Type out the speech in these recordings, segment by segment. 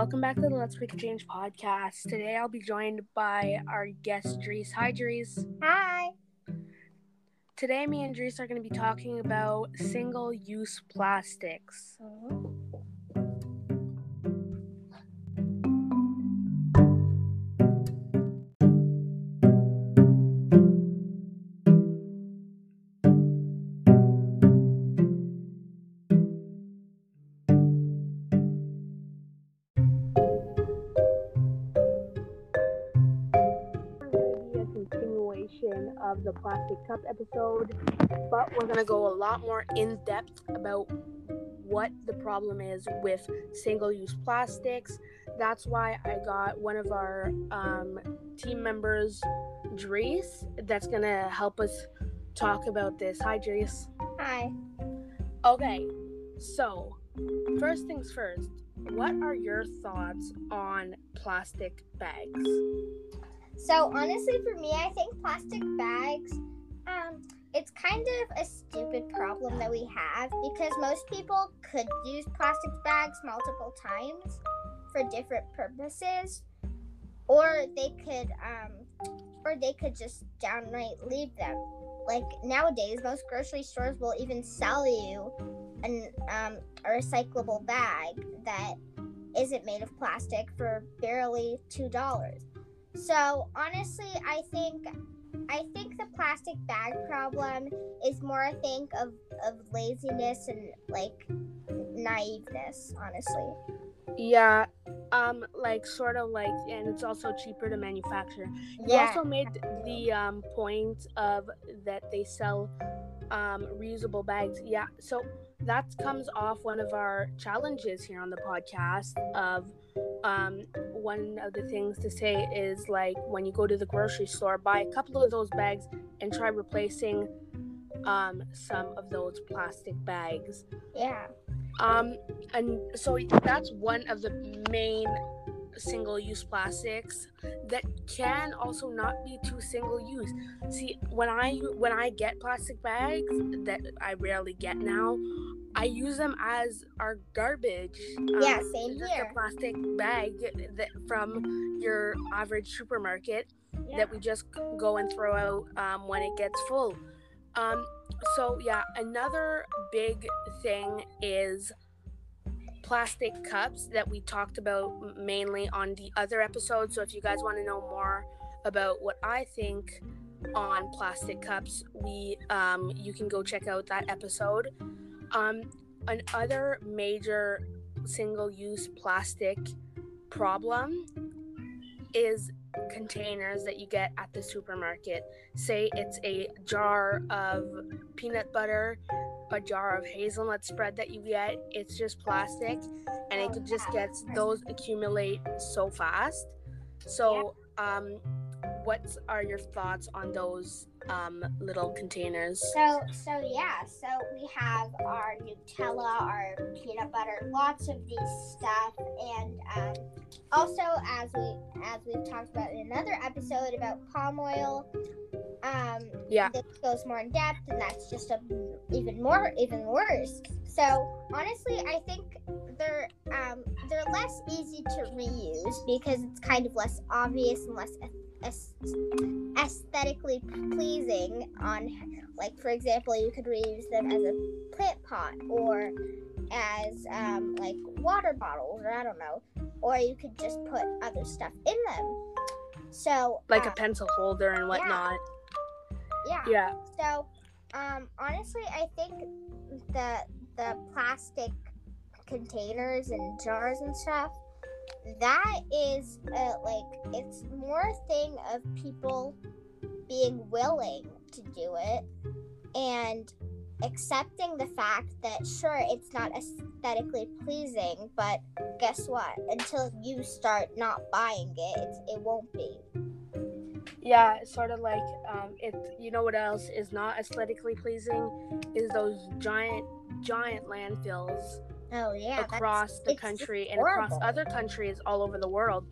welcome back to the Let's Make a Change podcast. Today I'll be joined by our guest Dries. Hi, Dries. Hi. Today, me and Dries are going to be talking about single-use plastics. be of the plastic cup episode, but we're going to go a lot more in depth about what the problem is with single use plastics. That's why I got one of our um, team members, Dries, that's going to help us talk about this. Hi, Dries. Hi. Okay, so first things first, what are your thoughts on plastic bags? So honestly, for me, I think plastic bags, um, it's kind of a stupid problem that we have because most people could use plastic bags multiple times for different purposes, or they could, um, or they could just downright leave them. Like nowadays, most grocery stores will even sell you an um, a recyclable bag that isn't made of plastic for barely two dollars. So honestly, I think I think the plastic bag problem is more a thing of of laziness and like naiveness. Honestly, Yeah, um, like sort of like, and it's also cheaper to manufacture. You yeah, also made the um, point of that they sell um, reusable bags. Yeah, so that comes off one of our challenges here on the podcast. Of um, one of the things to say is like when you go to the grocery store, buy a couple of those bags and try replacing um, some of those plastic bags. yeah, Um, and so that's one of the main single-use plastics that can also not be too single-use. See, when I when I get plastic bags that I rarely get now, I use them as our garbage. Yeah, Um, same just here. A plastic bag that from your average supermarket yeah. that we just go and throw out um, when it gets full. Um, so yeah, another big thing is plastic cups that we talked about mainly on the other episode. So if you guys want to know more about what I think on plastic cups, we um, you can go check out that episode. Um, another major single-use plastic problem is containers that you get at the supermarket. Say it's a jar of peanut butter, a jar of hazelnut spread that you get. It's just plastic and it just gets those accumulate so fast. So, um what are your thoughts on those um little containers? So so yeah, so we have our Nutella, our peanut butter, lots of these stuff, and um, also as we as we've talked about in another episode about palm oil. Um, Yeah. this goes more in depth, and that's just a even more even worse. So honestly, I think they're um, they're less easy to reuse because it's kind of less obvious and less aes- aesthetically pleasing. On like for example, you could reuse them as a plant pot or as um, like water bottles, or I don't know, or you could just put other stuff in them. So Like a um, pencil holder and whatnot. yeah. Yeah. So, um, honestly, I think the the plastic containers and jars and stuff that is uh, like it's more a thing of people being willing to do it and accepting the fact that sure it's not aesthetically pleasing but guess what until you start not buying it it won't be Yeah, it's sort of like um, it. You know what else is not aesthetically pleasing? Is those giant, giant landfills oh yeah across the country and across other countries all over the world.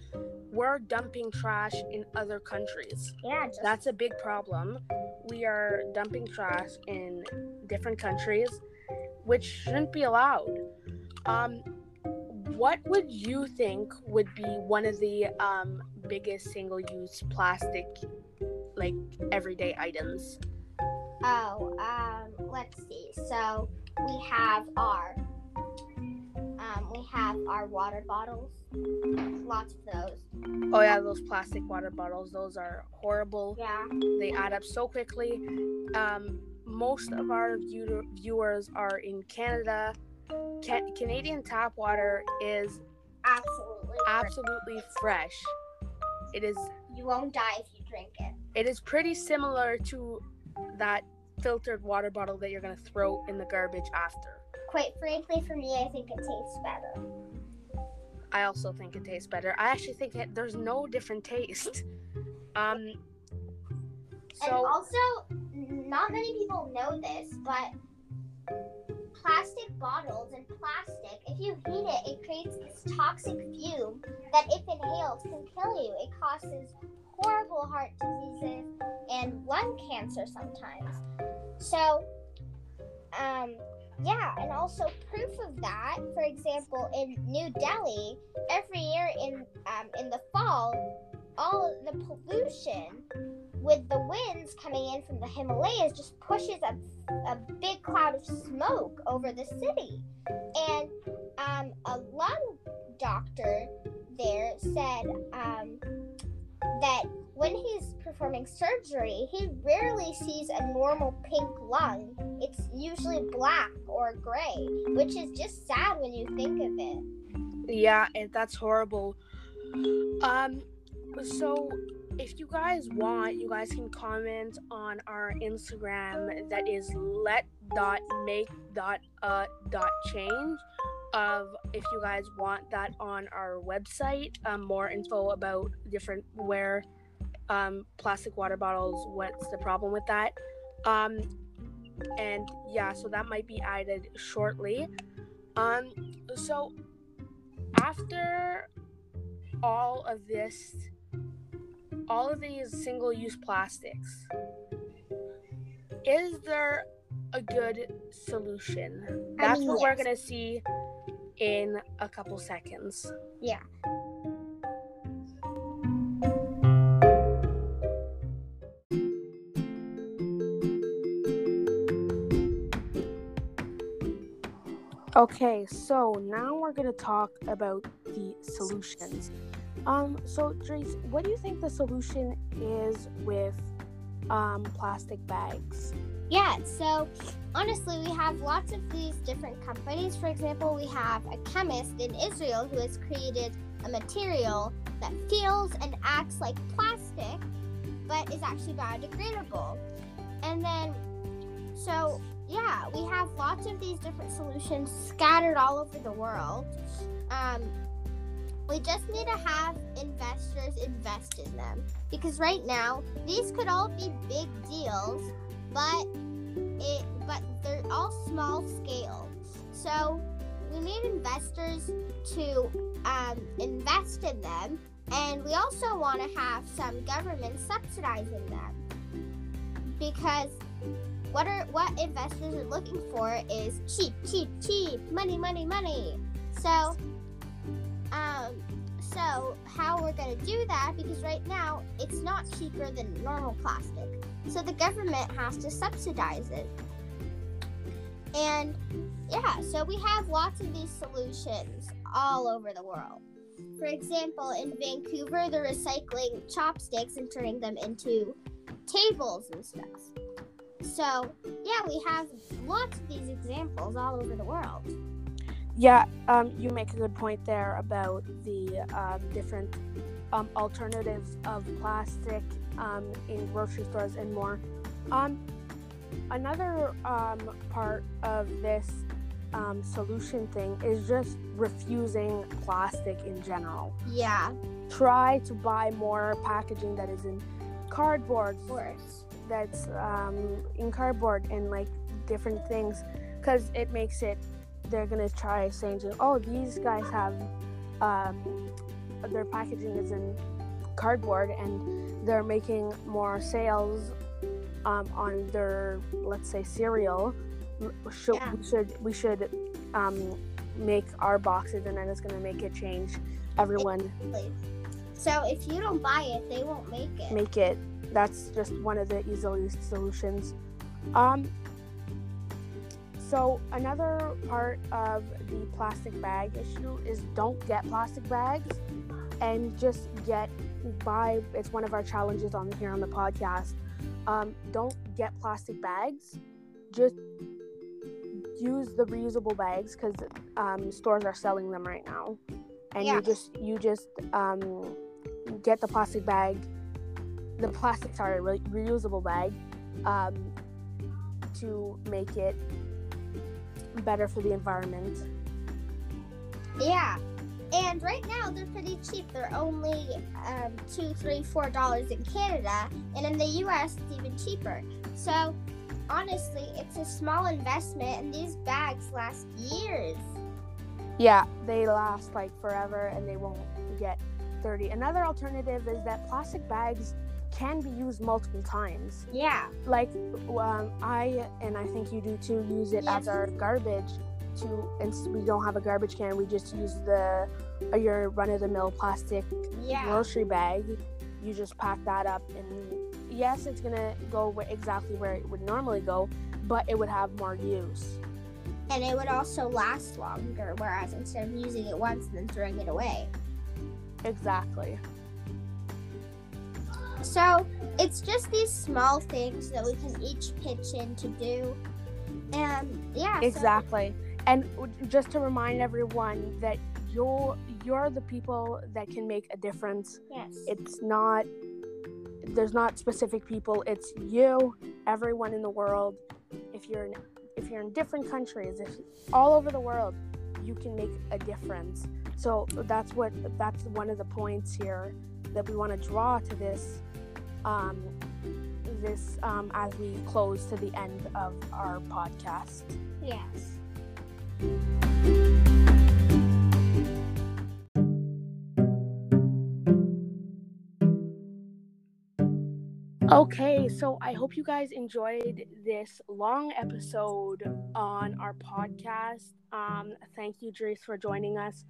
We're dumping trash in other countries. yeah just That's a big problem. We are dumping trash in different countries, which shouldn't be allowed. Um, what would you think would be one of the um, biggest single-use plastic, like everyday items? Oh, um, let's see. So we have our we have our water bottles. Lots of those. Oh yeah, those plastic water bottles. Those are horrible. Yeah. They add up so quickly. Um, most of our view- viewers are in Canada. Ca- Canadian tap water is Absolutely. absolutely fresh. It is You won't die if you drink it. it is pretty similar to that filtered water bottle that you're gonna throw in the garbage after. Quite frankly, for me, I think it tastes better. I also think it tastes better. I actually think it, there's no different taste. Um. and So also, not many people know this, but plastic bottles and plastic, if you heat it, it creates this toxic fume that, if inhaled, can kill you. It causes horrible heart diseases and lung cancer sometimes. So, um, yeah, and also proof of that. For example, in New Delhi, every year in um, in the fall, all the pollution with the winds coming in from the Himalayas just pushes a, a big cloud of smoke over the city. And um, a lung doctor there said um, that when he's performing surgery, he rarely sees a normal pink lung. It's usually black or gray, which is just sad when you think of it. yeah, and that's horrible. Um. So if you guys want, you guys can comment on our Instagram that is let dot make dot uh dot change. Of if you guys want that on our website, um, more info about different where um, plastic water bottles. What's the problem with that? Um, and yeah, so that might be added shortly. Um, so after all of this all of these single use plastics, is there a good solution? I That's mean, what we're going to see in a couple seconds. Yeah. Okay, so now we're going to talk about the solutions. Um, so Trace, what do you think the solution is with um, plastic bags? Yeah, so honestly, we have lots of these different companies. For example, we have a chemist in Israel who has created a material that feels and acts like plastic, but is actually biodegradable. And then, so yeah, we have lots of these different solutions scattered all over the world. Um, we just need to have investors invest in them because right now these could all be big deals, but it but they're all small scale. So we need investors to um, invest in them, and we also want to have some government subsidizing them because what are what investors are looking for is cheap, cheap, cheap, money, money, money. So, um, so how we're gonna do that? Because right now it's not cheaper than normal plastic, so the government has to subsidize it. And yeah, so we have lots of these solutions all over the world. For example, in Vancouver, they're recycling chopsticks and turning them into tables and stuff. So, yeah, we have lots of these examples all over the world. Yeah, um, you make a good point there about the um, different um, alternatives of plastic um, in grocery stores and more. Um, another um, part of this um, solution thing is just refusing plastic in general. Yeah, Try to buy more packaging that is in cardboard, that's um, in cardboard and like different things because it makes it they're gonna try saying to oh these guys have um, their packaging is in cardboard and they're making more sales um, on their let's say cereal should, Yeah. we should we should um, make our boxes and then it's gonna make it change everyone So if you don't buy it, they won't make it. make it. That's just one of the easiest solutions. Um, so another part of the plastic bag issue is don't get plastic bags and just get buy. It's one of our challenges on here on the podcast. Um, don't get plastic bags. Just use the reusable bags because um, stores are selling them right now, and Yeah. you just you just um, get the plastic bag, the plastic sorry re- reusable bag, um, to make it better for the environment. Yeah. And right now they're pretty cheap. They're only um, two, three, four dollars in Canada, and in the U.S. it's even cheaper. So honestly, it's a small investment, and these bags last years. Yeah, they last like forever and they won't get dirty. Another alternative is that plastic bags can be used multiple times. Yeah. Like um, I and I think you do too use it Yes. as our garbage to and we don't have a garbage can. We just use the uh, your run of the mill plastic Yeah. grocery bag. You just pack that up and yes, it's gonna go where, exactly where it would normally go, but it would have more use. And it would also last longer, whereas instead of using it once and then throwing it away. Exactly. So it's just these small things that we can each pitch in to do. And yeah. so- Exactly. And just to remind everyone that you're you're the people that can make a difference. yes. It's not there's not specific people. It's you, everyone in the world. If you're in, if you're in different countries, if all over the world, you can make a difference. So that's what that's one of the points here that we want to draw to this um, this um, as we close to the end of our podcast. yes. Okay, so I hope you guys enjoyed this long episode on our podcast. Um, thank you, Dries, for joining us.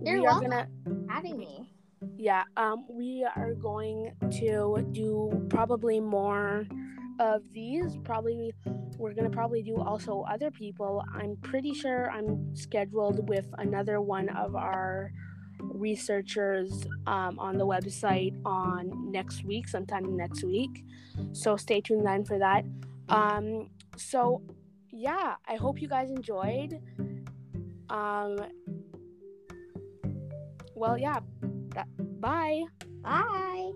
You're we are welcome. gonna Having me. Yeah, um, we are going to do probably more of these. Probably we're gonna probably do also other people. I'm pretty sure I'm scheduled with another one of our researchers um, on the website on next week, sometime next week. So stay tuned then for that. Um, so yeah, I hope you guys enjoyed. Um, well, yeah. Bye. Bye.